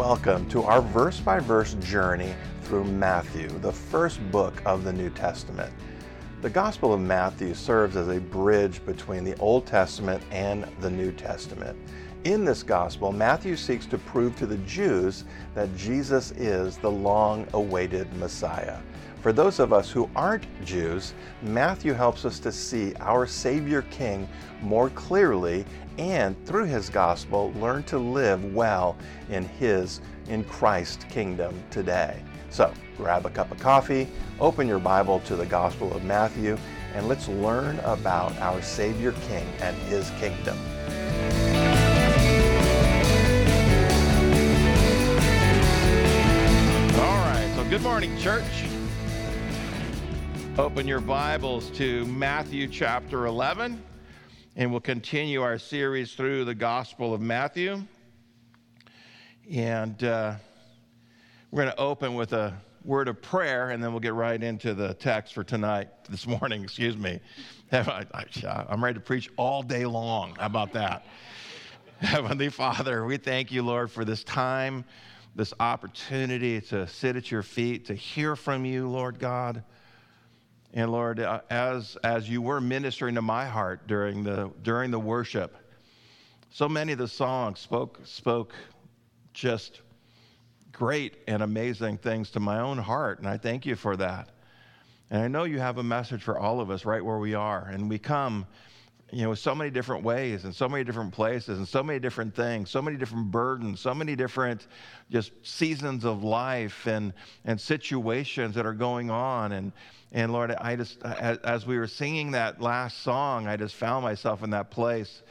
welcome to our verse by verse journey through Matthew, the first book of the New Testament. The Gospel of Matthew serves as a bridge between the Old Testament and the New Testament. In this Gospel, Matthew seeks to prove to the Jews that Jesus is the long awaited Messiah. For those of us who aren't Jews, Matthew helps us to see our Savior King more clearly and through his gospel learn to live well in his in Christ kingdom today. So, grab a cup of coffee, open your Bible to the Gospel of Matthew, and let's learn about our Savior King and his kingdom. All right, so good morning, church. Open your Bibles to Matthew chapter 11, and we'll continue our series through the Gospel of Matthew. And uh, we're going to open with a word of prayer, and then we'll get right into the text for tonight, this morning, excuse me. I'm ready to preach all day long. How about that? Heavenly Father, we thank you, Lord, for this time, this opportunity to sit at your feet, to hear from you, Lord God. And Lord, uh, as, as you were ministering to my heart during the, during the worship, so many of the songs spoke, spoke just great and amazing things to my own heart. And I thank you for that. And I know you have a message for all of us right where we are. And we come, you know, so many different ways and so many different places and so many different things, so many different burdens, so many different just seasons of life and, and situations that are going on. And, and Lord, I just, as, we were singing that last song, I just found myself in that place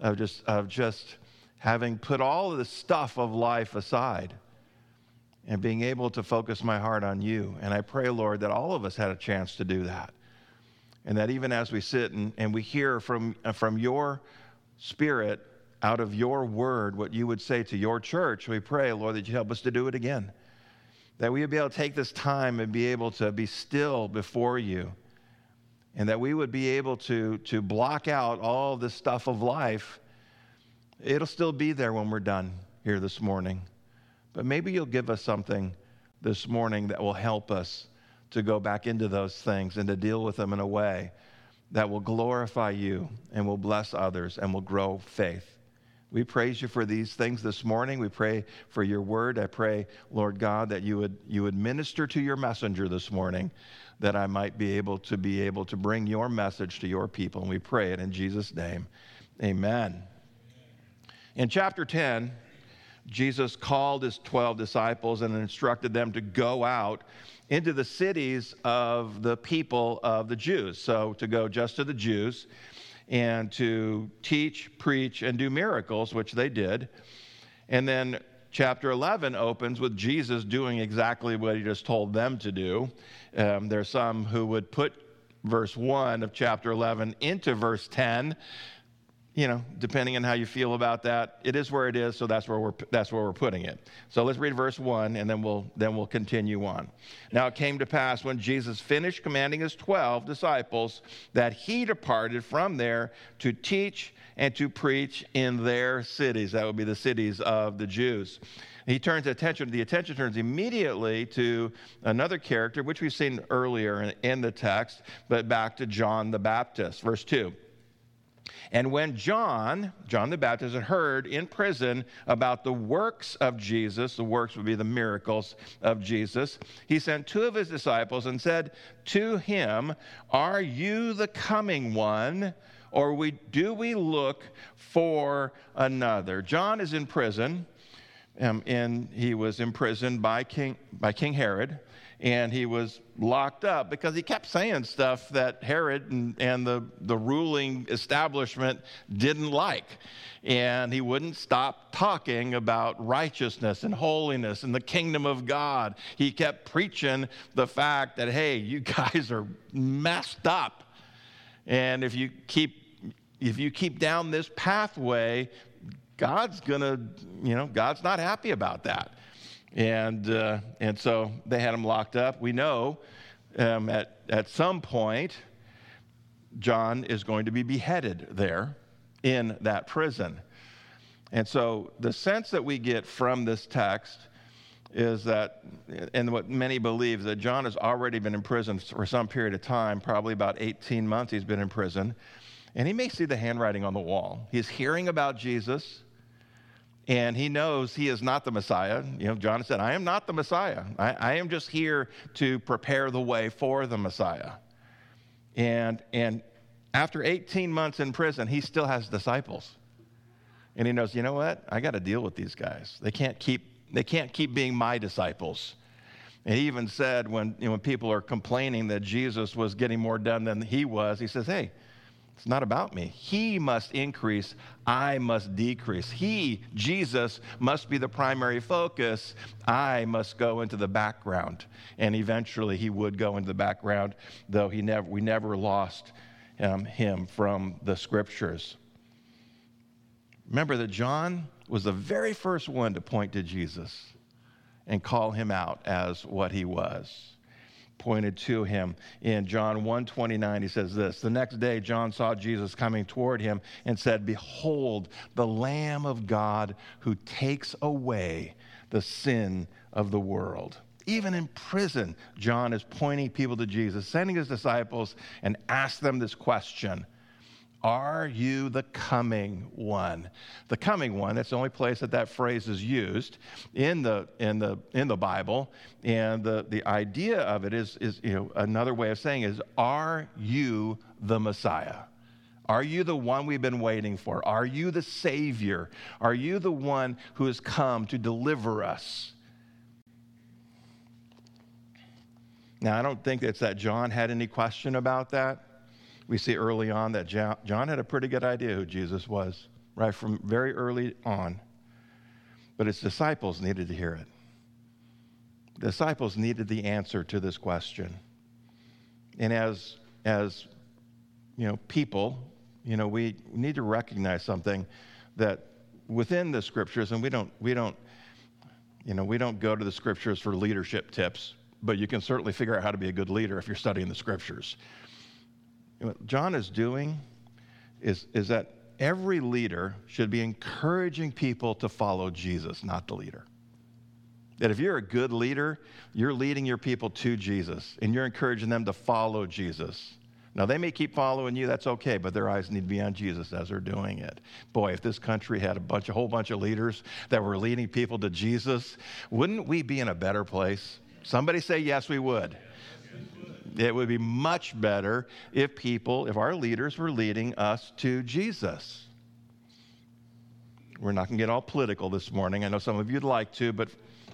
of just, of just having put all of the stuff of life aside and being able to focus my heart on you. And I pray, Lord, that all of us had a chance to do that. And that even as we sit and, and we hear from, uh, from your spirit, out of your word, what you would say to your church, we pray, Lord, that you help us to do it again. That we would be able to take this time and be able to be still before you. And that we would be able to, to block out all the stuff of life. It'll still be there when we're done here this morning. But maybe you'll give us something this morning that will help us to go back into those things and to deal with them in a way that will glorify you and will bless others and will grow faith we praise you for these things this morning. We pray for your word. I pray, Lord God, that you would, you would minister to your messenger this morning, that I might be able to be able to bring your message to your people. And we pray it in Jesus' name. Amen. In chapter 10, Jesus called his 12 disciples and instructed them to go out into the cities of the people of the Jews. So to go just to the Jews and to teach, preach, and do miracles, which they did. And then chapter 11 opens with Jesus doing exactly what he just told them to do. Um, there's some who would put verse 1 of chapter 11 into verse 10 you know, depending on how you feel about that, it is where it is, so that's where we're that's where we're putting it. So let's read verse 1 and then we'll then we'll continue on. Now it came to pass when Jesus finished commanding his 12 disciples that he departed from there to teach and to preach in their cities. That would be the cities of the Jews. He turns attention, the attention turns immediately to another character, which we've seen earlier in, in the text, but back to John the Baptist. Verse 2. And when John, John the Baptist, had heard in prison about the works of Jesus, the works would be the miracles of Jesus, he sent two of his disciples and said to him, Are you the coming one? Or we, do we look for another? John is in prison, um, and he was imprisoned by King, by King Herod and he was locked up because he kept saying stuff that Herod and, and the, the ruling establishment didn't like. And he wouldn't stop talking about righteousness and holiness and the kingdom of God. He kept preaching the fact that, hey, you guys are messed up. And if you keep if you keep down this pathway, God's gonna, you know, God's not happy about that. And, uh, and so they had him locked up. We know um, at, at some point, John is going to be beheaded there in that prison. And so the sense that we get from this text is that, and what many believe, that John has already been in prison for some period of time, probably about 18 months he's been in prison, and he may see the handwriting on the wall. He's hearing about Jesus, and he knows he is not the Messiah. You know, John said, I am not the Messiah. I, I am just here to prepare the way for the Messiah. And, and after 18 months in prison, he still has disciples. And he knows, you know what? I got to deal with these guys. They can't keep they can't keep being my disciples. And he even said when, you know, when people are complaining that Jesus was getting more done than he was, he says, hey, it's not about me. He must increase, I must decrease. He, Jesus, must be the primary focus. I must go into the background. And eventually he would go into the background, though he never, we never lost um, him from the scriptures. Remember that John was the very first one to point to Jesus and call him out as what he was pointed to him in john 1.29 he says this the next day john saw jesus coming toward him and said behold the lamb of god who takes away the sin of the world even in prison john is pointing people to jesus sending his disciples and ask them this question are you the coming one? The coming one, that's the only place that that phrase is used in the, in the, in the Bible. And the, the idea of it is, is, you know, another way of saying is, are you the Messiah? Are you the one we've been waiting for? Are you the Savior? Are you the one who has come to deliver us? Now, I don't think it's that John had any question about that we see early on that John had a pretty good idea who Jesus was, right from very early on. But his disciples needed to hear it. The disciples needed the answer to this question. And as, as you know, people, you know, we need to recognize something that within the scriptures, and we don't, we don't, you know, we don't go to the scriptures for leadership tips, but you can certainly figure out how to be a good leader if you're studying the scriptures. What John is doing is, is that every leader should be encouraging people to follow Jesus, not the leader. That if you're a good leader, you're leading your people to Jesus and you're encouraging them to follow Jesus. Now, they may keep following you, that's okay, but their eyes need to be on Jesus as they're doing it. Boy, if this country had a bunch, a whole bunch of leaders that were leading people to Jesus, wouldn't we be in a better place? Somebody say, yes, we would. It would be much better if people, if our leaders were leading us to Jesus. We're not going to get all political this morning. I know some of you'd like to, but,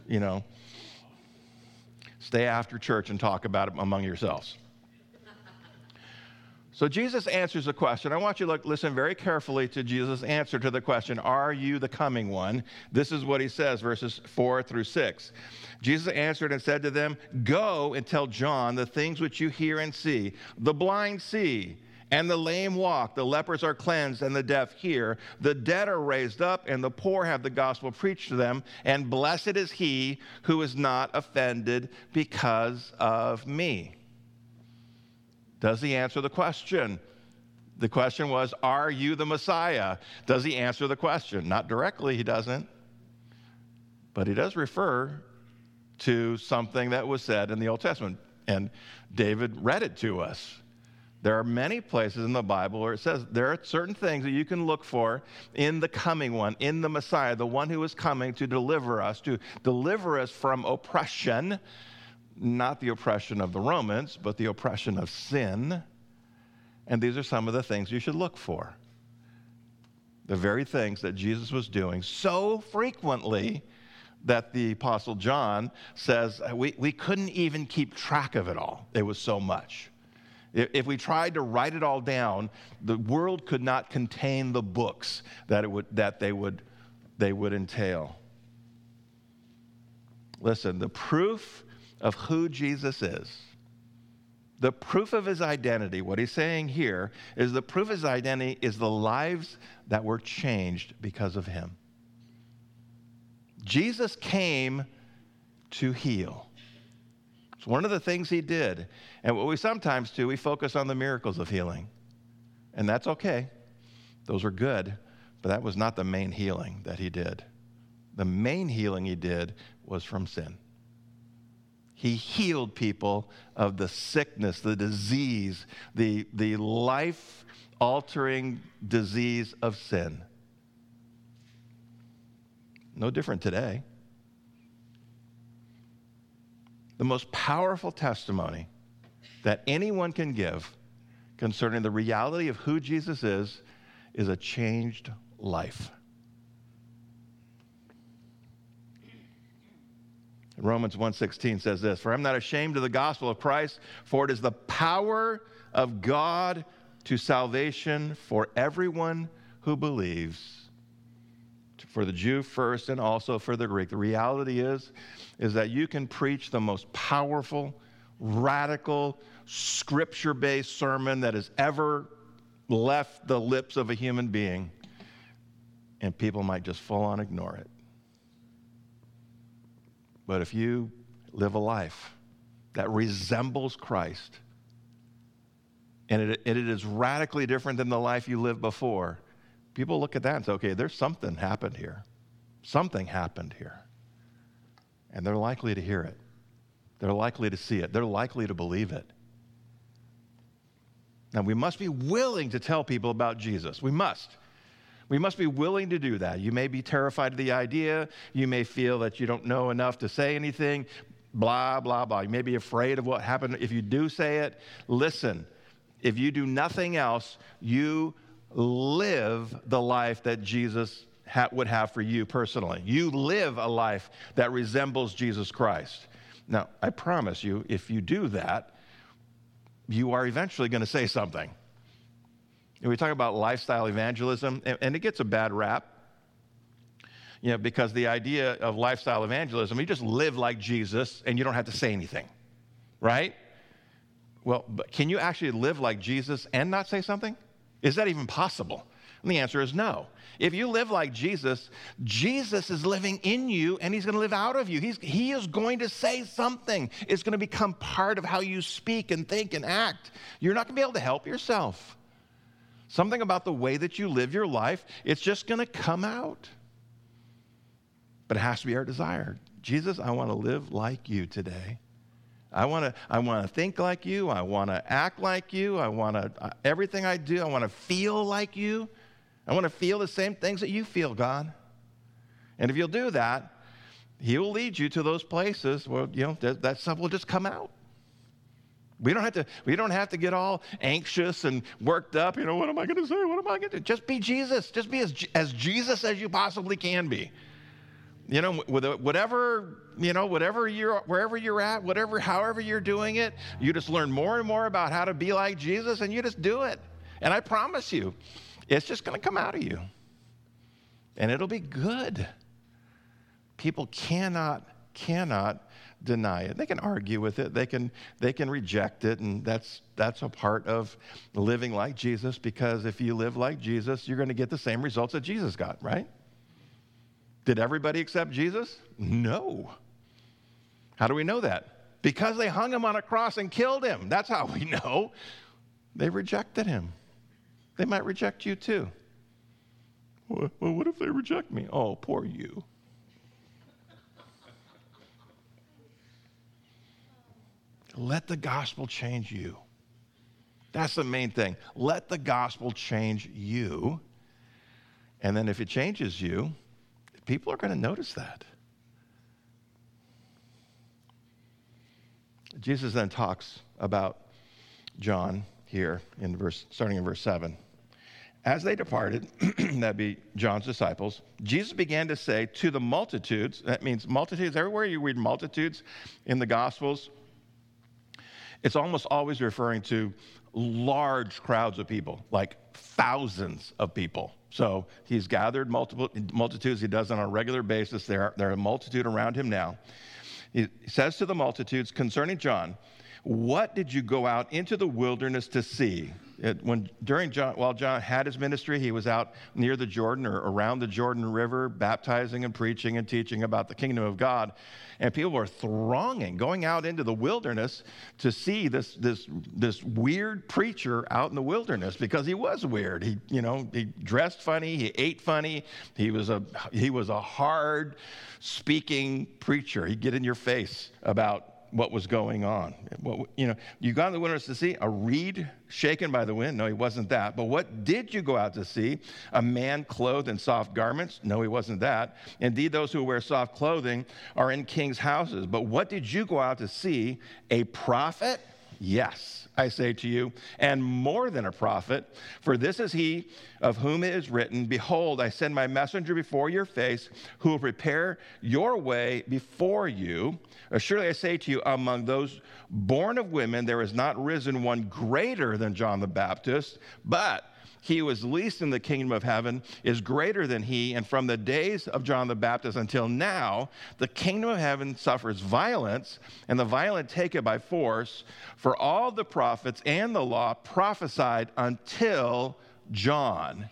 you know, stay after church and talk about it among yourselves. So Jesus answers the question. I want you to look, listen very carefully to Jesus' answer to the question, Are you the coming one? This is what he says, verses 4 through 6. Jesus answered and said to them, Go and tell John the things which you hear and see. The blind see, and the lame walk, the lepers are cleansed, and the deaf hear. The dead are raised up, and the poor have the gospel preached to them. And blessed is he who is not offended because of me. Does he answer the question? The question was, Are you the Messiah? Does he answer the question? Not directly, he doesn't. But he does refer to something that was said in the Old Testament. And David read it to us. There are many places in the Bible where it says there are certain things that you can look for in the coming one, in the Messiah, the one who is coming to deliver us, to deliver us from oppression not the oppression of the Romans, but the oppression of sin. And these are some of the things you should look for. The very things that Jesus was doing so frequently that the Apostle John says uh, we, we couldn't even keep track of it all. It was so much. If we tried to write it all down, the world could not contain the books that, it would, that they, would, they would entail. Listen, the proof of who Jesus is. The proof of his identity, what he's saying here, is the proof of his identity is the lives that were changed because of him. Jesus came to heal. It's one of the things he did. And what we sometimes do, we focus on the miracles of healing. And that's okay, those are good. But that was not the main healing that he did. The main healing he did was from sin. He healed people of the sickness, the disease, the, the life altering disease of sin. No different today. The most powerful testimony that anyone can give concerning the reality of who Jesus is is a changed life. Romans 1:16 says this, "For I'm not ashamed of the gospel of Christ, for it is the power of God to salvation for everyone who believes." For the Jew first and also for the Greek. The reality is is that you can preach the most powerful, radical, scripture-based sermon that has ever left the lips of a human being and people might just full on ignore it. But if you live a life that resembles Christ, and it, it is radically different than the life you lived before, people look at that and say, okay, there's something happened here. Something happened here. And they're likely to hear it. They're likely to see it. They're likely to believe it. Now, we must be willing to tell people about Jesus. We must. We must be willing to do that. You may be terrified of the idea. You may feel that you don't know enough to say anything, blah, blah, blah. You may be afraid of what happened if you do say it. Listen, if you do nothing else, you live the life that Jesus ha- would have for you personally. You live a life that resembles Jesus Christ. Now, I promise you, if you do that, you are eventually going to say something. We talk about lifestyle evangelism, and, and it gets a bad rap. You know, because the idea of lifestyle evangelism, you just live like Jesus and you don't have to say anything, right? Well, but can you actually live like Jesus and not say something? Is that even possible? And the answer is no. If you live like Jesus, Jesus is living in you and he's going to live out of you. He's, he is going to say something. It's going to become part of how you speak and think and act. You're not going to be able to help yourself something about the way that you live your life, it's just going to come out. But it has to be our desire. Jesus, I want to live like you today. I want to I want to think like you. I want to act like you. I want to uh, everything I do, I want to feel like you. I want to feel the same things that you feel, God. And if you'll do that, he will lead you to those places where, you know, that, that stuff will just come out. We don't have to, we don't have to get all anxious and worked up. You know, what am I going to say? What am I going to do? Just be Jesus. Just be as, as Jesus as you possibly can be. You know, whatever, you know, whatever you're, wherever you're at, whatever, however you're doing it, you just learn more and more about how to be like Jesus and you just do it. And I promise you, it's just going to come out of you. And it'll be good. People cannot, cannot deny it. They can argue with it, they can, they can reject it, and that's, that's a part of living like Jesus because if you live like Jesus, you're going to get the same results that Jesus got, right? Did everybody accept Jesus? No. How do we know that? Because they hung him on a cross and killed him. That's how we know. They rejected him. They might reject you too. Well, what if they reject me? Oh, poor you. Let the gospel change you. That's the main thing. Let the gospel change you. And then if it changes you, people are going to notice that. Jesus then talks about John here in verse starting in verse 7. As they departed, that be John's disciples, Jesus began to say to the multitudes, that means multitudes, everywhere you read multitudes in the Gospels, it's almost always referring to large crowds of people, like thousands of people. So he's gathered multiple multitudes. He does on a regular basis. There, there are a multitude around him now. He says to the multitudes concerning John, What did you go out into the wilderness to see? It, when during John, while John had his ministry, he was out near the Jordan or around the Jordan River, baptizing and preaching and teaching about the kingdom of God. And people were thronging, going out into the wilderness to see this, this, this weird preacher out in the wilderness because he was weird. He, you know, he dressed funny, he ate funny, he was a, he was a hard speaking preacher. He'd get in your face about what was going on. What, you know, you got in the wilderness to see a reed shaken by the wind? No, he wasn't that. But what did you go out to see? A man clothed in soft garments? No, he wasn't that. Indeed, those who wear soft clothing are in king's houses. But what did you go out to see? A prophet? Yes, I say to you, and more than a prophet, for this is he of whom it is written, Behold, I send my messenger before your face, who will prepare your way before you. Surely I say to you, among those born of women, there has not risen one greater than John the Baptist, but he who is least in the kingdom of heaven is greater than he. And from the days of John the Baptist until now, the kingdom of heaven suffers violence, and the violent take it by force. For all the prophets and the law prophesied until John.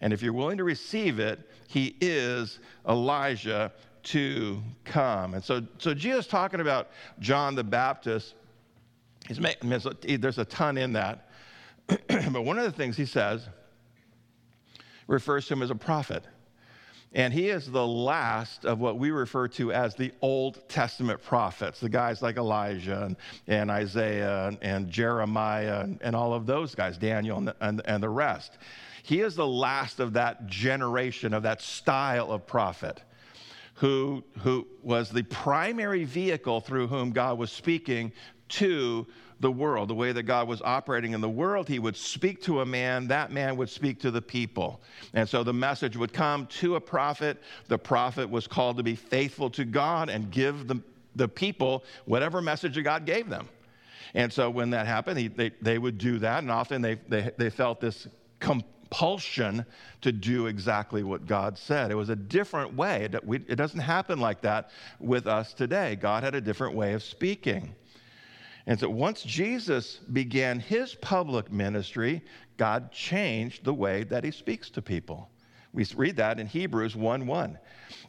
And if you're willing to receive it, he is Elijah to come. And so, so Jesus talking about John the Baptist, he's there's a ton in that. but one of the things he says refers to him as a prophet. And he is the last of what we refer to as the Old Testament prophets, the guys like Elijah and, and Isaiah and, and Jeremiah and, and, all of those guys, Daniel and, the rest. He is the last of that generation, of that style of prophet who, who was the primary vehicle through whom God was speaking to the world, the way that God was operating in the world. He would speak to a man, that man would speak to the people. And so the message would come to a prophet. The prophet was called to be faithful to God and give the, the people whatever message God gave them. And so when that happened, he, they, they would do that, and often they, they, they felt this compulsion to do exactly what God said. It was a different way. It, it doesn't happen like that with us today. God had a different way of speaking. And so once Jesus began his public ministry, God changed the way that he speaks to people. We read that in Hebrews 1 1.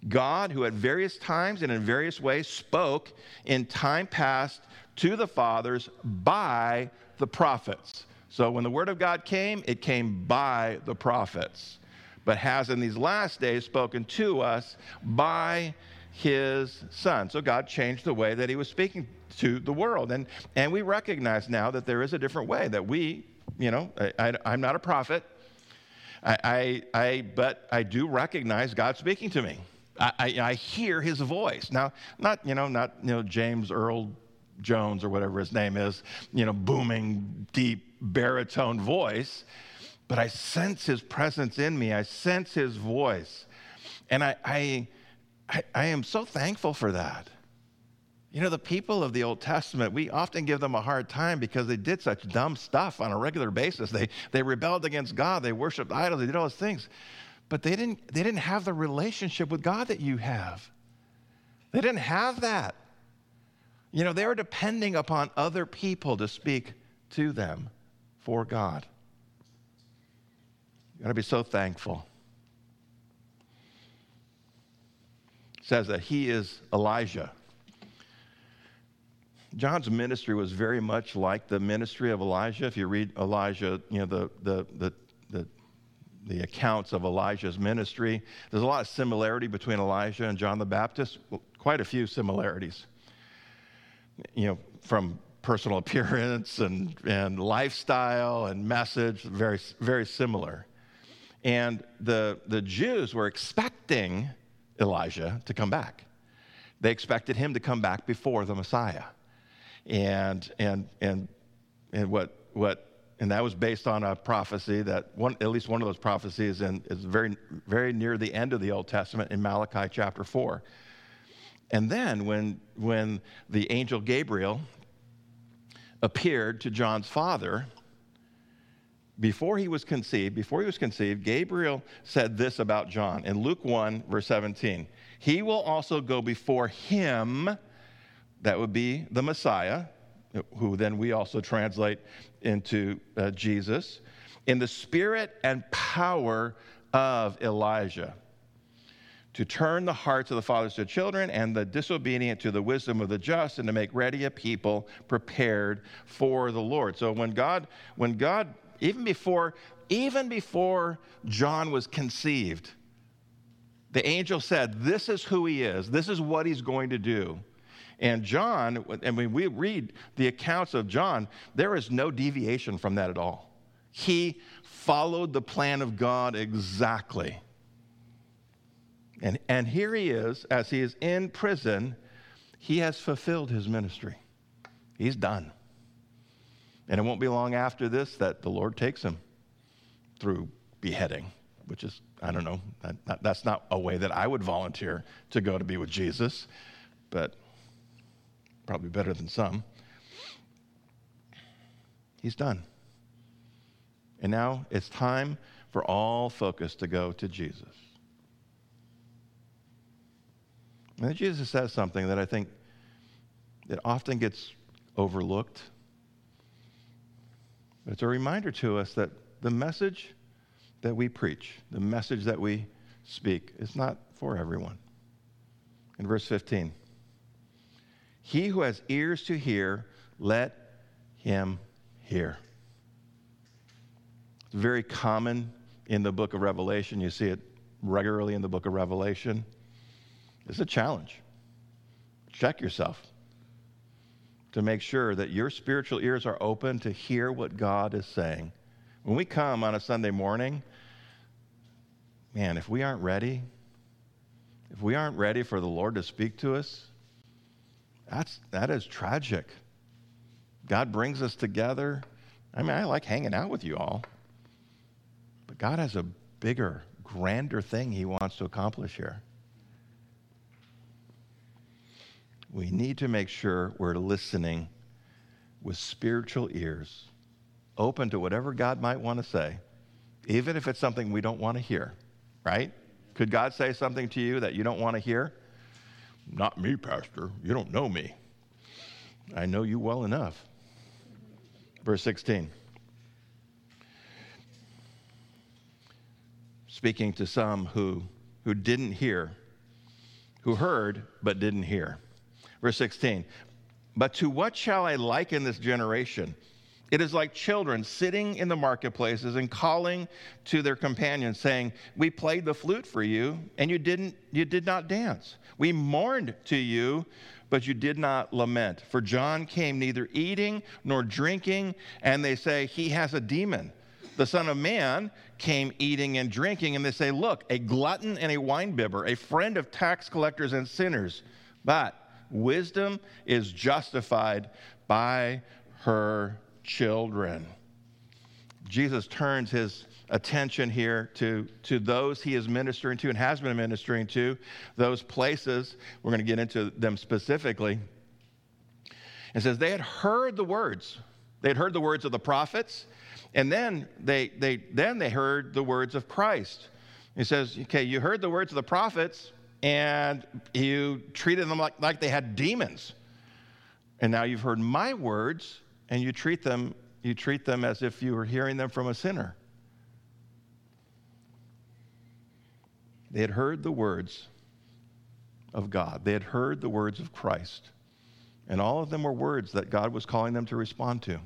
God, who at various times and in various ways spoke in time past to the fathers by the prophets. So when the word of God came, it came by the prophets, but has in these last days spoken to us by his son. So God changed the way that he was speaking to the world. And, and we recognize now that there is a different way that we, you know, I, am not a prophet, I, I, I, but I do recognize God speaking to me. I, I, I hear his voice. Now, not, you know, not, you know, James Earl Jones or whatever his name is, you know, booming, deep baritone voice, but I sense his presence in me. I sense his voice. And I, I, I, I am so thankful for that. You know, the people of the Old Testament, we often give them a hard time because they did such dumb stuff on a regular basis. They, they rebelled against God, they worshiped idols, they did all those things. But they didn't, they didn't have the relationship with God that you have. They didn't have that. You know, they were depending upon other people to speak to them for God. You got to be so thankful. Says that he is Elijah. John's ministry was very much like the ministry of Elijah. If you read Elijah, you know, the, the, the, the, the accounts of Elijah's ministry, there's a lot of similarity between Elijah and John the Baptist, quite a few similarities. You know, from personal appearance and, and lifestyle and message, very, very similar. And the, the Jews were expecting Elijah to come back. They expected him to come back before the Messiah and and and and what what and that was based on a prophecy that one at least one of those prophecies in, is very very near the end of the Old Testament in Malachi chapter four. And then when when the angel Gabriel appeared to John's father before he was conceived, before he was conceived, Gabriel said this about John in Luke 1, verse 17. He will also go before him that would be the Messiah, who then we also translate into uh, Jesus, in the spirit and power of Elijah to turn the hearts of the fathers to children and the disobedient to the wisdom of the just and to make ready a people prepared for the Lord. So when God when God even before even before John was conceived the angel said this is who he is. This is what he's going to do. And John, and when we read the accounts of John, there is no deviation from that at all. He followed the plan of God exactly. And, and here he is, as he is in prison, he has fulfilled his ministry. He's done. And it won't be long after this that the Lord takes him through beheading, which is, I don't know, that, that's not a way that I would volunteer to go to be with Jesus, but probably better than some. He's done. And now it's time for all focus to go to Jesus. And Jesus says something that I think that often gets overlooked. But it's a reminder to us that the message that we preach, the message that we speak, is not for everyone. In verse 15, he who has ears to hear, let him hear. It's very common in the book of Revelation. You see it regularly in the book of Revelation. It's a challenge. Check yourself to make sure that your spiritual ears are open to hear what God is saying. When we come on a Sunday morning, man, if we aren't ready, if we aren't ready for the Lord to speak to us, that's, that is tragic. God brings us together. I mean, I like hanging out with you all, but God has a bigger, grander thing He wants to accomplish here. We need to make sure we're listening with spiritual ears, open to whatever God might want to say, even if it's something we don't want to hear, right? Could God say something to you that you don't want to hear? Not me, Pastor. You don't know me. I know you well enough. Verse 16. Speaking to some who, who didn't hear, who heard but didn't hear. Verse 16. But to what shall I liken this generation? It is like children sitting in the marketplaces and calling to their companions, saying, We played the flute for you, and you didn't you did not dance. We mourned to you, but you did not lament. For John came neither eating nor drinking, and they say, He has a demon. The Son of Man came eating and drinking, and they say, Look, a glutton and a winebibber, a friend of tax collectors and sinners. But wisdom is justified by her children. Jesus turns his attention here to, to those he is ministering to and has been ministering to, those places. We're going to get into them specifically. And says they had heard the words. They had heard the words of the prophets, and then they, they, then they heard the words of Christ. He says, okay, you heard the words of the prophets, and you treated them like, like they had demons. And now you've heard my words, and you treat them you treat them as if you were hearing them from a sinner. They had heard the words of God. They had heard the words of Christ. And all of them were words that God was calling them to respond to.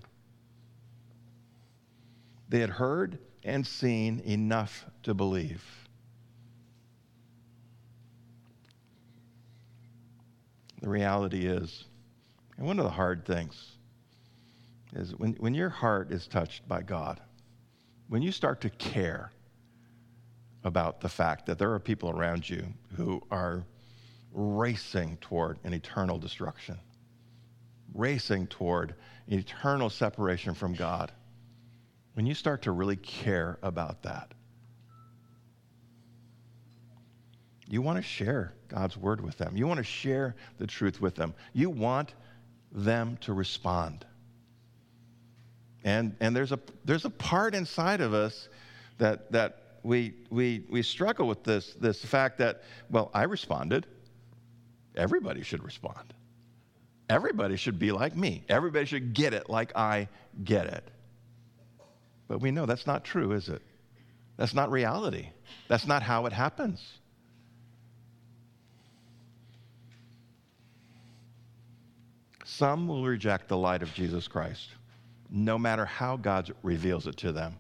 They had heard and seen enough to believe. The reality is, and one of the hard things is when, when your heart is touched by God, when you start to care about the fact that there are people around you who are racing toward an eternal destruction, racing toward eternal separation from God, when you start to really care about that, you want to share God's word with them. You want to share the truth with them. You want them to respond. And, and there's, a, there's a part inside of us that, that we, we, we struggle with this, this fact that, well, I responded. Everybody should respond. Everybody should be like me. Everybody should get it like I get it. But we know that's not true, is it? That's not reality. That's not how it happens. Some will reject the light of Jesus Christ, no matter how God reveals it to them.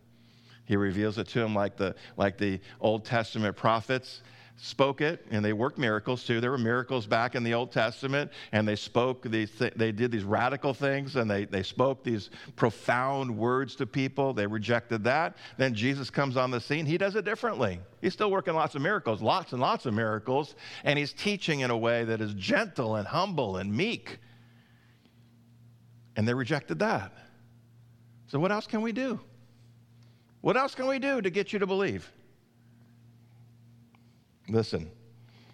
He reveals it to them like the, like the Old Testament prophets spoke it, and they worked miracles too. There were miracles back in the Old Testament, and they spoke these, th- they did these radical things, and they, they spoke these profound words to people. They rejected that. Then Jesus comes on the scene. He does it differently. He's still working lots of miracles, lots and lots of miracles, and he's teaching in a way that is gentle and humble and meek. And they rejected that. So, what else can we do? What else can we do to get you to believe? Listen,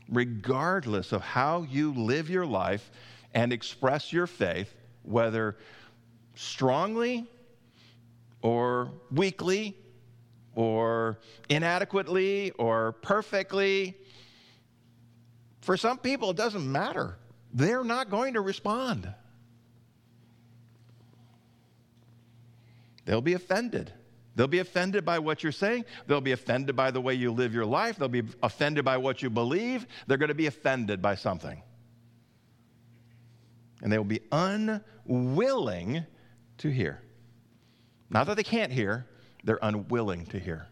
regardless of how you live your life and express your faith, whether strongly or weakly or inadequately or perfectly, for some people it doesn't matter. They're not going to respond. They'll be offended. They'll be offended by what you're saying. They'll be offended by the way you live your life. They'll be offended by what you believe. They're going to be offended by something. And they will be unwilling to hear. Not that they can't hear, they're unwilling to hear.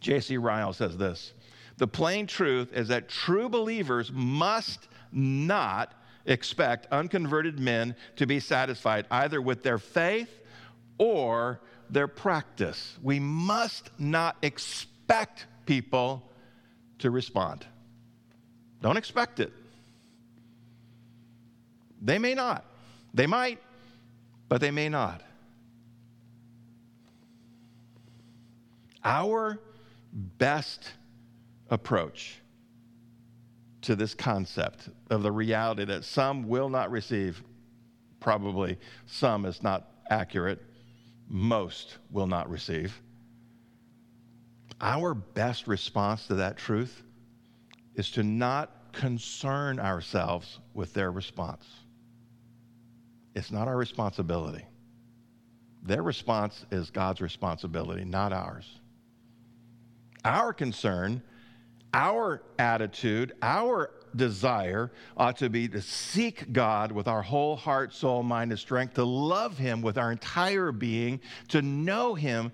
J.C. Ryle says this The plain truth is that true believers must not expect unconverted men to be satisfied either with their faith or their practice. We must not expect people to respond. Don't expect it. They may not. They might, but they may not. Our best approach to this concept of the reality that some will not receive. Probably some is not accurate, most will not receive. Our best response to that truth is to not concern ourselves with their response. It's not our responsibility. Their response is God's responsibility, not ours. Our concern our attitude, our desire ought to be to seek God with our whole heart, soul, mind, and strength, to love Him with our entire being, to know Him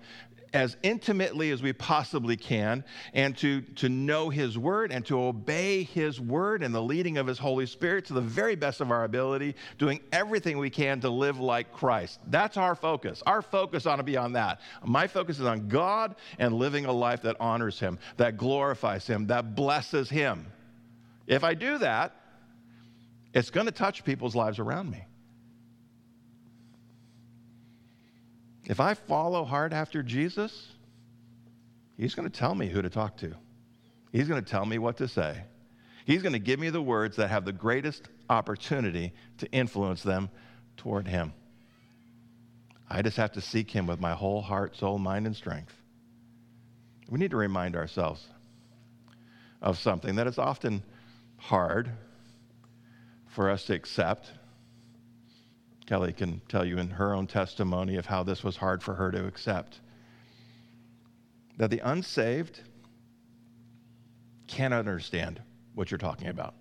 as intimately as we possibly can and to, to know His Word and to obey His Word and the leading of His Holy Spirit to the very best of our ability, doing everything we can to live like Christ. That's our focus. Our focus ought to be on that. My focus is on God and living a life that honors Him, that glorifies Him, that blesses Him. If I do that, it's going to touch people's lives around me. If I follow hard after Jesus, He's going to tell me who to talk to. He's going to tell me what to say. He's going to give me the words that have the greatest opportunity to influence them toward Him. I just have to seek Him with my whole heart, soul, mind, and strength. We need to remind ourselves of something that is often hard for us to accept Kelly can tell you in her own testimony of how this was hard for her to accept. That the unsaved can't understand what you're talking about.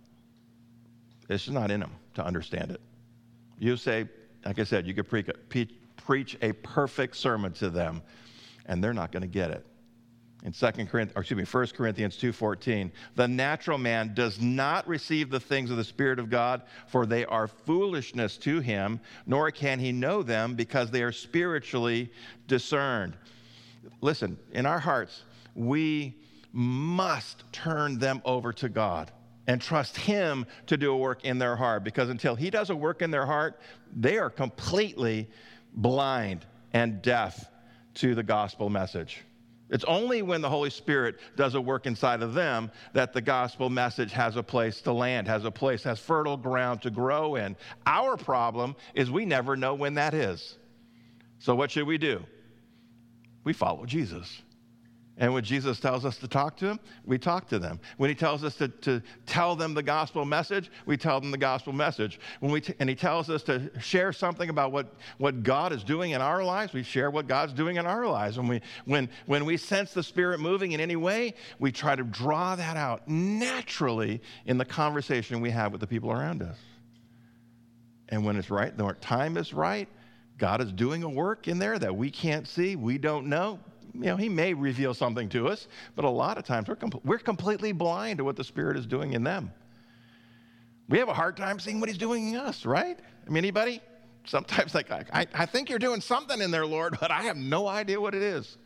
It's just not in them to understand it. You say, like I said, you could preach a perfect sermon to them, and they're not going to get it in 2 Corinthians, or excuse me, 1 Corinthians 2:14, the natural man does not receive the things of the Spirit of God, for they are foolishness to him, nor can he know them because they are spiritually discerned. Listen, in our hearts, we must turn them over to God and trust Him to do a work in their heart because until He does a work in their heart, they are completely blind and deaf to the gospel message. It's only when the Holy Spirit does a work inside of them that the gospel message has a place to land, has a place, has fertile ground to grow in. Our problem is we never know when that is. So, what should we do? We follow Jesus. And when Jesus tells us to talk to them, we talk to them. When he tells us to, to tell them the gospel message, we tell them the gospel message. When we t- and he tells us to share something about what, what God is doing in our lives, we share what God's doing in our lives. When we, when, when we sense the Spirit moving in any way, we try to draw that out naturally in the conversation we have with the people around us. And when it's right, the time is right, God is doing a work in there that we can't see, we don't know you know, he may reveal something to us, but a lot of times we're, com- we're completely blind to what the Spirit is doing in them. We have a hard time seeing what he's doing in us, right? I mean, anybody? Sometimes, like, I, I think you're doing something in there, Lord, but I have no idea what it is.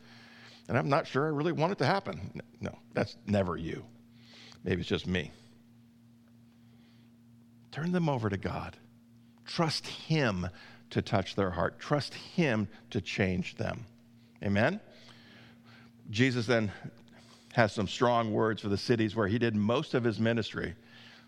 And I'm not sure I really want it to happen. No, that's never you. Maybe it's just me. Turn them over to God. Trust Him to touch their heart. Trust Him to change them. Amen? Jesus then has some strong words for the cities where he did most of his ministry.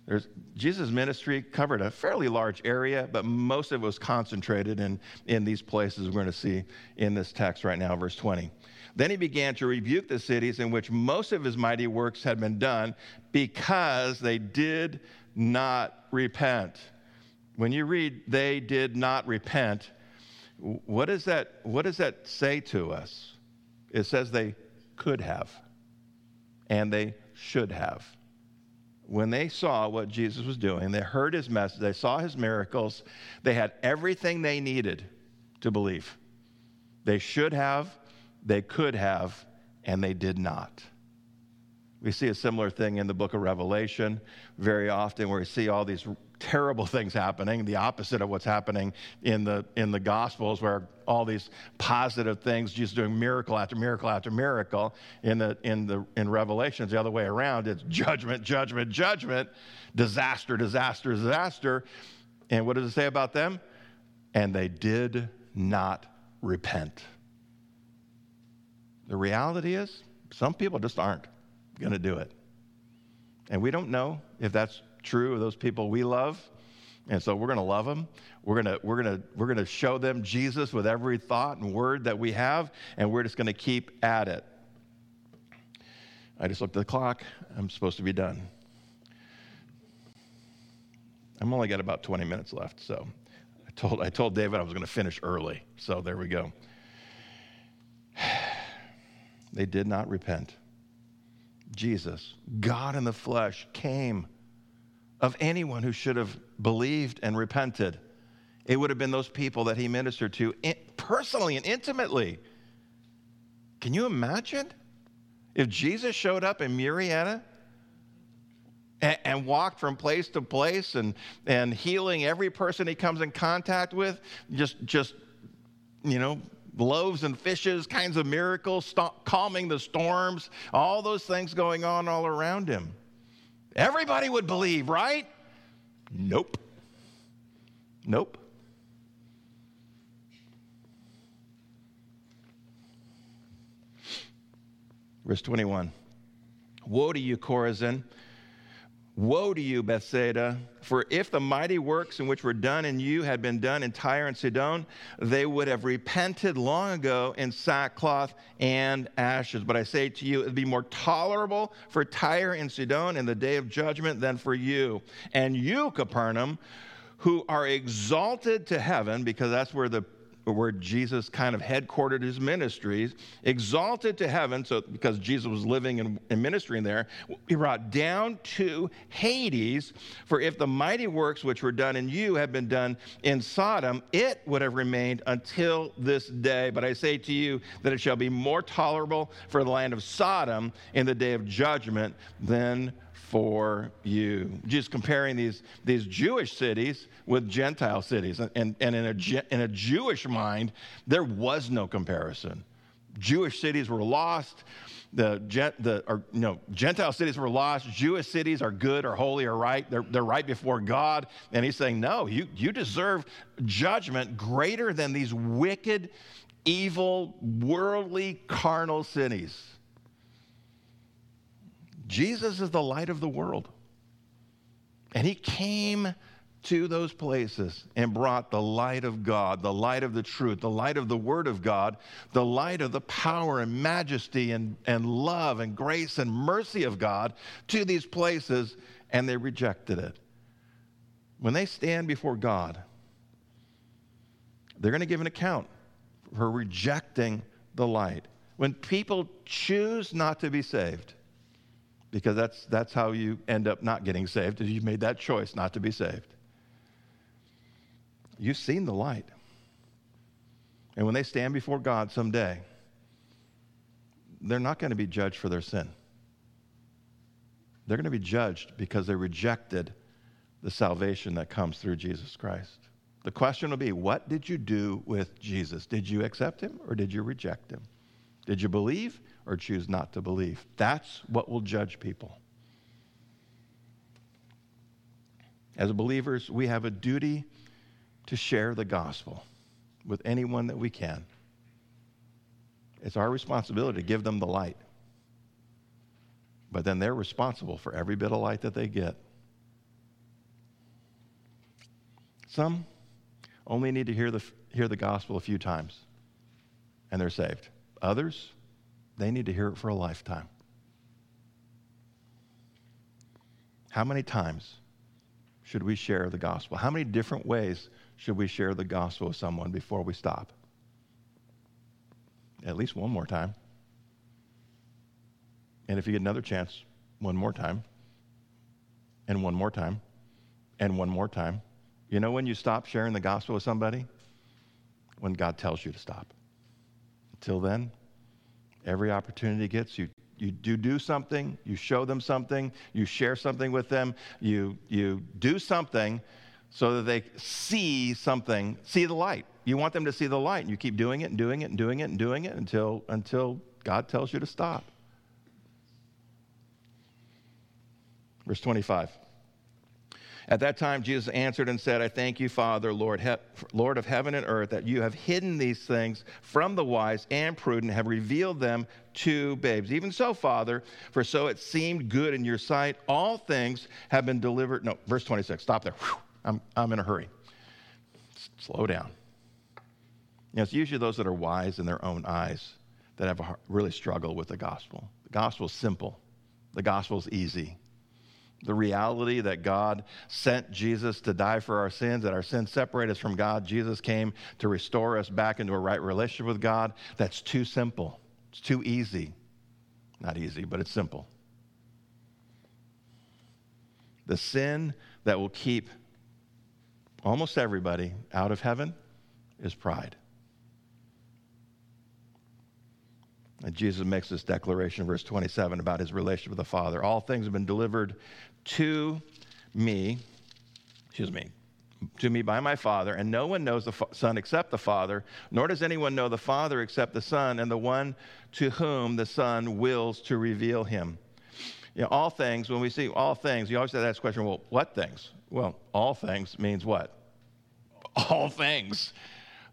There's, Jesus' ministry covered a fairly large area, but most of it was concentrated in, in these places we're going to see in this text right now, verse 20. Then he began to rebuke the cities in which most of his mighty works had been done because they did not repent. When you read, they did not repent, what, is that, what does that say to us? It says they could have, and they should have. When they saw what Jesus was doing, they heard his message, they saw his miracles, they had everything they needed to believe. They should have, they could have, and they did not. We see a similar thing in the book of Revelation very often, where we see all these terrible things happening, the opposite of what's happening in the, in the Gospels, where all these positive things, Jesus doing miracle after miracle after miracle. In, the, in, the, in Revelations, the other way around, it's judgment, judgment, judgment, disaster, disaster, disaster. And what does it say about them? And they did not repent. The reality is, some people just aren't going to do it. And we don't know if that's true of those people we love. And so we're going to love them. We're going to, we're going to, we're going to show them Jesus with every thought and word that we have, and we're just going to keep at it. I just looked at the clock. I'm supposed to be done. I'm only got about 20 minutes left, so I told, I told David I was going to finish early. So there we go. They did not repent. Jesus, God in the flesh, came of anyone who should have believed and repented. It would have been those people that he ministered to personally and intimately. Can you imagine if Jesus showed up in Murrieta and, and, walked from place to place and, and healing every person he comes in contact with, just, just, you know, loaves and fishes, kinds of miracles, st- calming the storms, all those things going on all around him. Everybody would believe, right? Nope. Nope. Verse 21 Woe to you, Chorazin! Woe to you, Bethsaida! For if the mighty works in which were done in you had been done in Tyre and Sidon, they would have repented long ago in sackcloth and ashes. But I say to you, it would be more tolerable for Tyre and Sidon in the day of judgment than for you. And you, Capernaum, who are exalted to heaven, because that's where the where Jesus kind of headquartered his ministries, exalted to heaven, so because Jesus was living and, and ministering there, he brought down to Hades. For if the mighty works which were done in you had been done in Sodom, it would have remained until this day. But I say to you that it shall be more tolerable for the land of Sodom in the day of judgment than for you. Just comparing these, these Jewish cities with Gentile cities. And, and in, a, in a Jewish mind, there was no comparison. Jewish cities were lost. The, the or, no, Gentile cities were lost. Jewish cities are good or holy or right. They're, they're right before God. And he's saying, no, you, you deserve judgment greater than these wicked, evil, worldly, carnal cities. Jesus is the light of the world. And he came to those places and brought the light of God, the light of the truth, the light of the Word of God, the light of the power and majesty and, and love and grace and mercy of God to these places, and they rejected it. When they stand before God, they're going to give an account for rejecting the light. When people choose not to be saved, because that's, that's how you end up not getting saved, is you've made that choice not to be saved. You've seen the light. And when they stand before God someday, they're not going to be judged for their sin. They're going to be judged because they rejected the salvation that comes through Jesus Christ. The question will be what did you do with Jesus? Did you accept him or did you reject him? Did you believe or choose not to believe? That's what will judge people. As believers, we have a duty to share the gospel with anyone that we can. It's our responsibility to give them the light. But then they're responsible for every bit of light that they get. Some only need to hear the, hear the gospel a few times and they're saved. Others, they need to hear it for a lifetime. How many times should we share the gospel? How many different ways should we share the gospel with someone before we stop? At least one more time. And if you get another chance, one more time, and one more time, and one more time. You know when you stop sharing the gospel with somebody? When God tells you to stop. Until then, every opportunity gets you you do do something, you show them something, you share something with them, you you do something so that they see something, see the light. You want them to see the light, and you keep doing it and doing it and doing it and doing it until until God tells you to stop. Verse 25. At that time, Jesus answered and said, I thank you, Father, Lord, he- Lord of heaven and earth, that you have hidden these things from the wise and prudent, have revealed them to babes. Even so, Father, for so it seemed good in your sight, all things have been delivered. No, verse 26, stop there. Whew, I'm, I'm in a hurry. Slow down. You know, it's usually those that are wise in their own eyes that have a, really struggle with the gospel. The gospel is simple, the gospel is easy the reality that God sent Jesus to die for our sins, that our sins separate us from God. Jesus came to restore us back into a right relationship with God. That's too simple. It's too easy. Not easy, but it's simple. The sin that will keep almost everybody out of heaven is pride. And Jesus makes this declaration verse 27 about his relationship with the Father. All things have been delivered to me, excuse me, to me by my Father, and no one knows the Son except the Father, nor does anyone know the Father except the Son, and the one to whom the Son wills to reveal him. You know, all things, when we see all things, you always ask the question, well, what things? Well, all things means what? All things.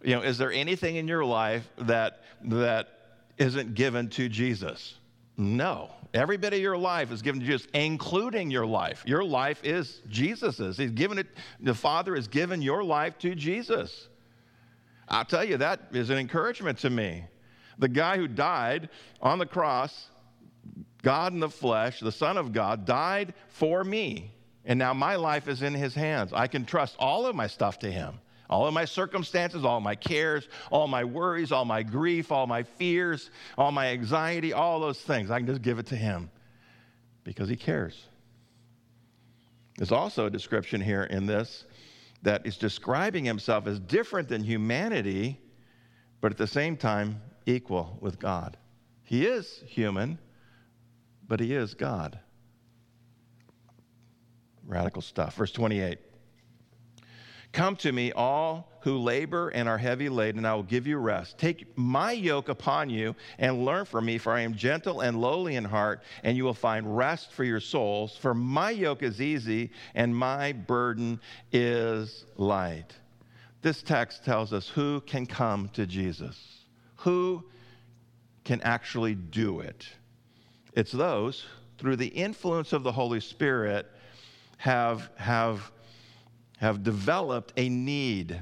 You know, is there anything in your life that that isn't given to Jesus? No. Every bit of your life is given to Jesus, including your life. Your life is Jesus's. He's given it, the Father has given your life to Jesus. I'll tell you, that is an encouragement to me. The guy who died on the cross, God in the flesh, the Son of God, died for me. And now my life is in his hands. I can trust all of my stuff to him all of my circumstances, all my cares, all my worries, all my grief, all my fears, all my anxiety, all those things. I can just give it to Him because He cares. There's also a description here in this that is describing Himself as different than humanity, but at the same time equal with God. He is human, but He is God. Radical stuff. Verse 28. Come to me, all who labor and are heavy laden, and I will give you rest. Take my yoke upon you and learn from me, for I am gentle and lowly in heart, and you will find rest for your souls. For my yoke is easy and my burden is light. This text tells us who can come to Jesus, who can actually do it. It's those through the influence of the Holy Spirit have have have developed a need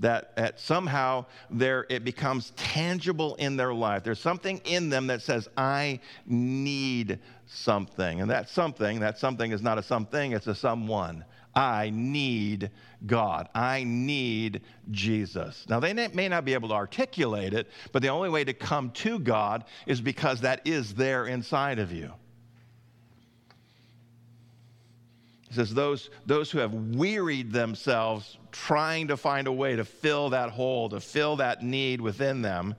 that, somehow there it becomes tangible in their life. There's something in them that says, I need something. And that something, that something is not a something, it's a someone. I need God. I need Jesus. Now, they may not be able to articulate it, but the only way to come to God is because that is there inside of you. He says, those, those who have wearied themselves trying to find a way to fill that hole, to fill that need within them,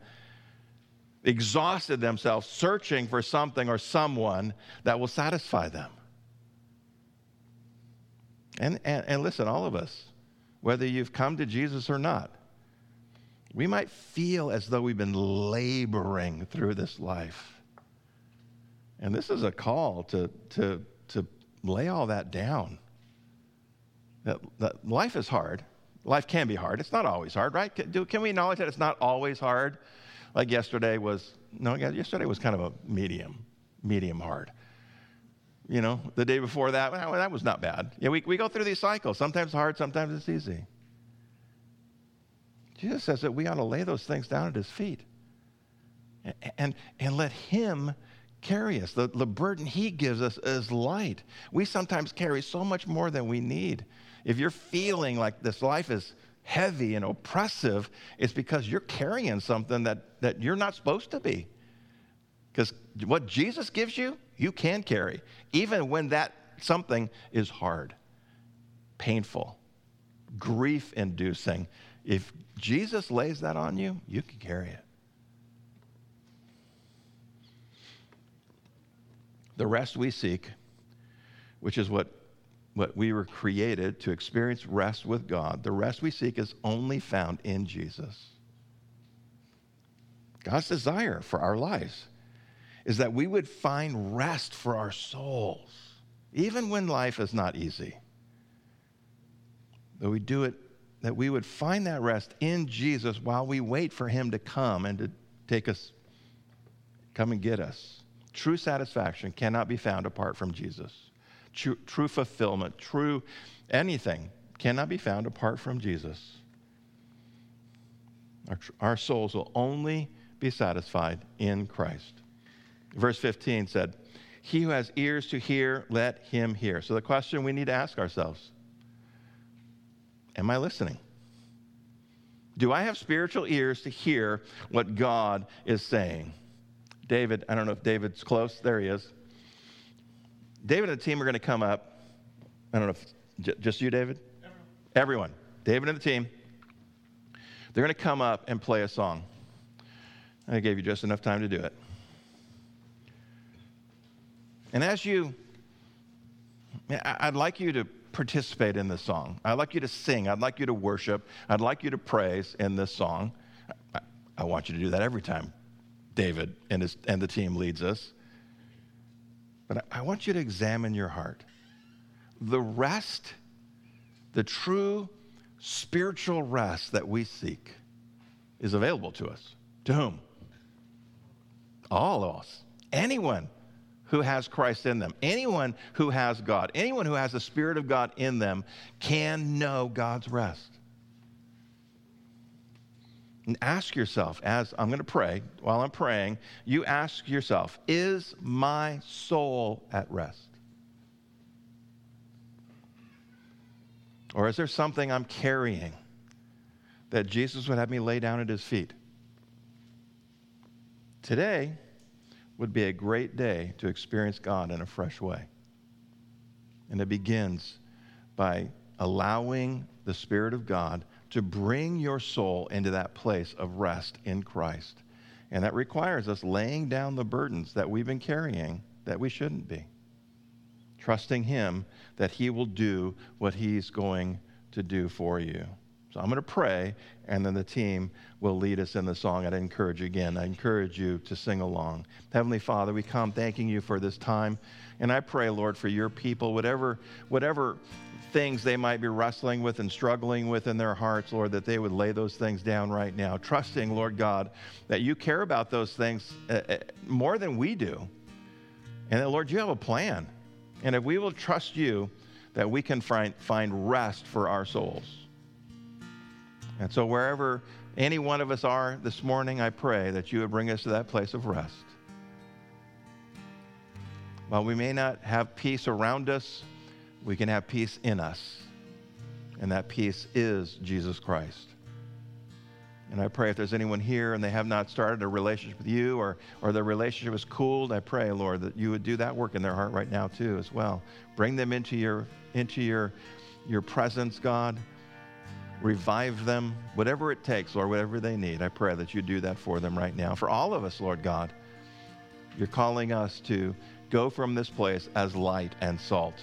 exhausted themselves searching for something or someone that will satisfy them. And, and, and listen, all of us, whether you've come to Jesus or not, we might feel as though we've been laboring through this life. And this is a call to, to, lay all that down. Life is hard. Life can be hard. It's not always hard, right? Can we acknowledge that it's not always hard? Like yesterday was, no, yesterday was kind of a medium, medium hard. You know, the day before that, well, that was not bad. Yeah, we, we go through these cycles. Sometimes hard, sometimes it's easy. Jesus says that we ought to lay those things down at his feet and, and, and let him carry us. The, the burden he gives us is light. We sometimes carry so much more than we need. If you're feeling like this life is heavy and oppressive, it's because you're carrying something that, that you're not supposed to be. Because what Jesus gives you, you can carry, even when that something is hard, painful, grief inducing. If Jesus lays that on you, you can carry it. The rest we seek, which is what, what we were created to experience rest with God, the rest we seek is only found in Jesus. God's desire for our lives is that we would find rest for our souls, even when life is not easy. That we do it, that we would find that rest in Jesus while we wait for Him to come and to take us, come and get us. True satisfaction cannot be found apart from Jesus. True, true fulfillment, true anything cannot be found apart from Jesus. Our, our souls will only be satisfied in Christ. Verse 15 said, He who has ears to hear, let him hear. So the question we need to ask ourselves Am I listening? Do I have spiritual ears to hear what God is saying? David, I don't know if David's close. There he is. David and the team are going to come up. I don't know if just you, David? Everyone. Everyone. David and the team. They're going to come up and play a song. I gave you just enough time to do it. And as you, I'd like you to participate in this song. I'd like you to sing. I'd like you to worship. I'd like you to praise in this song. I want you to do that every time David and, his, and the team leads us. But I, I want you to examine your heart. The rest, the true spiritual rest that we seek, is available to us. To whom? All of us. Anyone who has Christ in them. Anyone who has God, anyone who has the Spirit of God in them can know God's rest. And ask yourself, as I'm going to pray, while I'm praying, you ask yourself, is my soul at rest? Or is there something I'm carrying that Jesus would have me lay down at his feet? Today, would be a great day to experience God in a fresh way. And it begins by allowing the Spirit of God to bring your soul into that place of rest in Christ. And that requires us laying down the burdens that we've been carrying that we shouldn't be. Trusting Him that He will do what He's going to do for you. So I'm going to pray, and then the team will lead us in the song. I'd encourage you again, I encourage you to sing along. Heavenly Father, we come thanking you for this time. And I pray, Lord, for your people, whatever, whatever things they might be wrestling with and struggling with in their hearts, Lord, that they would lay those things down right now, trusting, Lord God, that you care about those things uh, uh more than we do. And that, Lord, you have a plan. And if we will trust you, that we can find, find rest for our souls. And so, wherever any one of us are this morning, I pray that you would bring us to that place of rest. While we may not have peace around us, we can have peace in us. And that peace is Jesus Christ. And I pray if there's anyone here and they have not started a relationship with you or, or their relationship is cooled, I pray, Lord, that you would do that work in their heart right now too as well. Bring them into your into your your presence, God. Revive them, whatever it takes, Lord, whatever they need. I pray that you do that for them right now. For all of us, Lord God, you're calling us to go from this place as light and salt.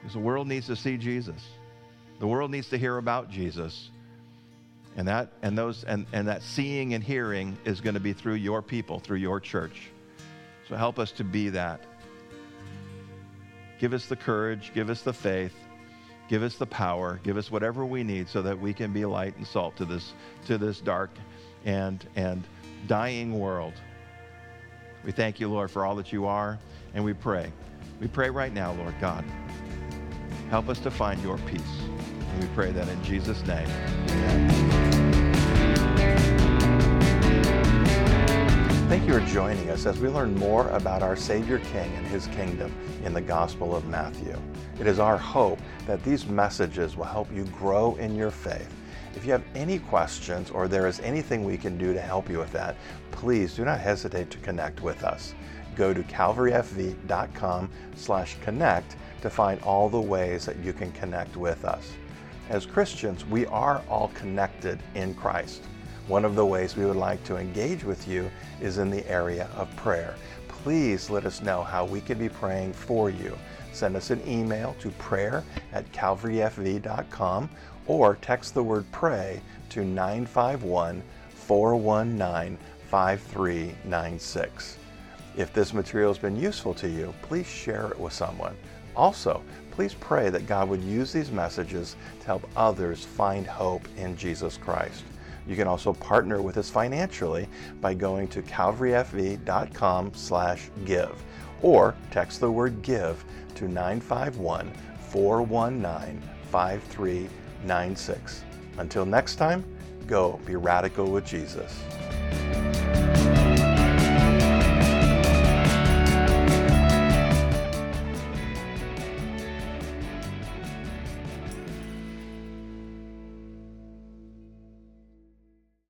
Because the world needs to see Jesus. The world needs to hear about Jesus. And that and those and, and that seeing and hearing is going to be through your people, through your church. So help us to be that. Give us the courage, give us the faith, give us the power, give us whatever we need so that we can be light and salt to this to this dark and and dying world. We thank you, Lord, for all that you are, and we pray. We pray right now, Lord God. Help us to find your peace. And we pray that in Jesus' name. Amen. Thank you for joining us as we learn more about our Savior King and his kingdom in the Gospel of Matthew. It is our hope that these messages will help you grow in your faith. If you have any questions or there is anything we can do to help you with that, please do not hesitate to connect with us. Go to calvaryfv.com slash connect to find all the ways that you can connect with us. As Christians, we are all connected in Christ. One of the ways we would like to engage with you is in the area of prayer. Please let us know how we can be praying for you. Send us an email to prayer at calvaryfv.com or text the word pray to 951 419 5396. If this material has been useful to you, please share it with someone. Also, please pray that God would use these messages to help others find hope in Jesus Christ. You can also partner with us financially by going to calvaryfv.com slash give or text the word give to 951 419 5396. Until next time, go be radical with Jesus.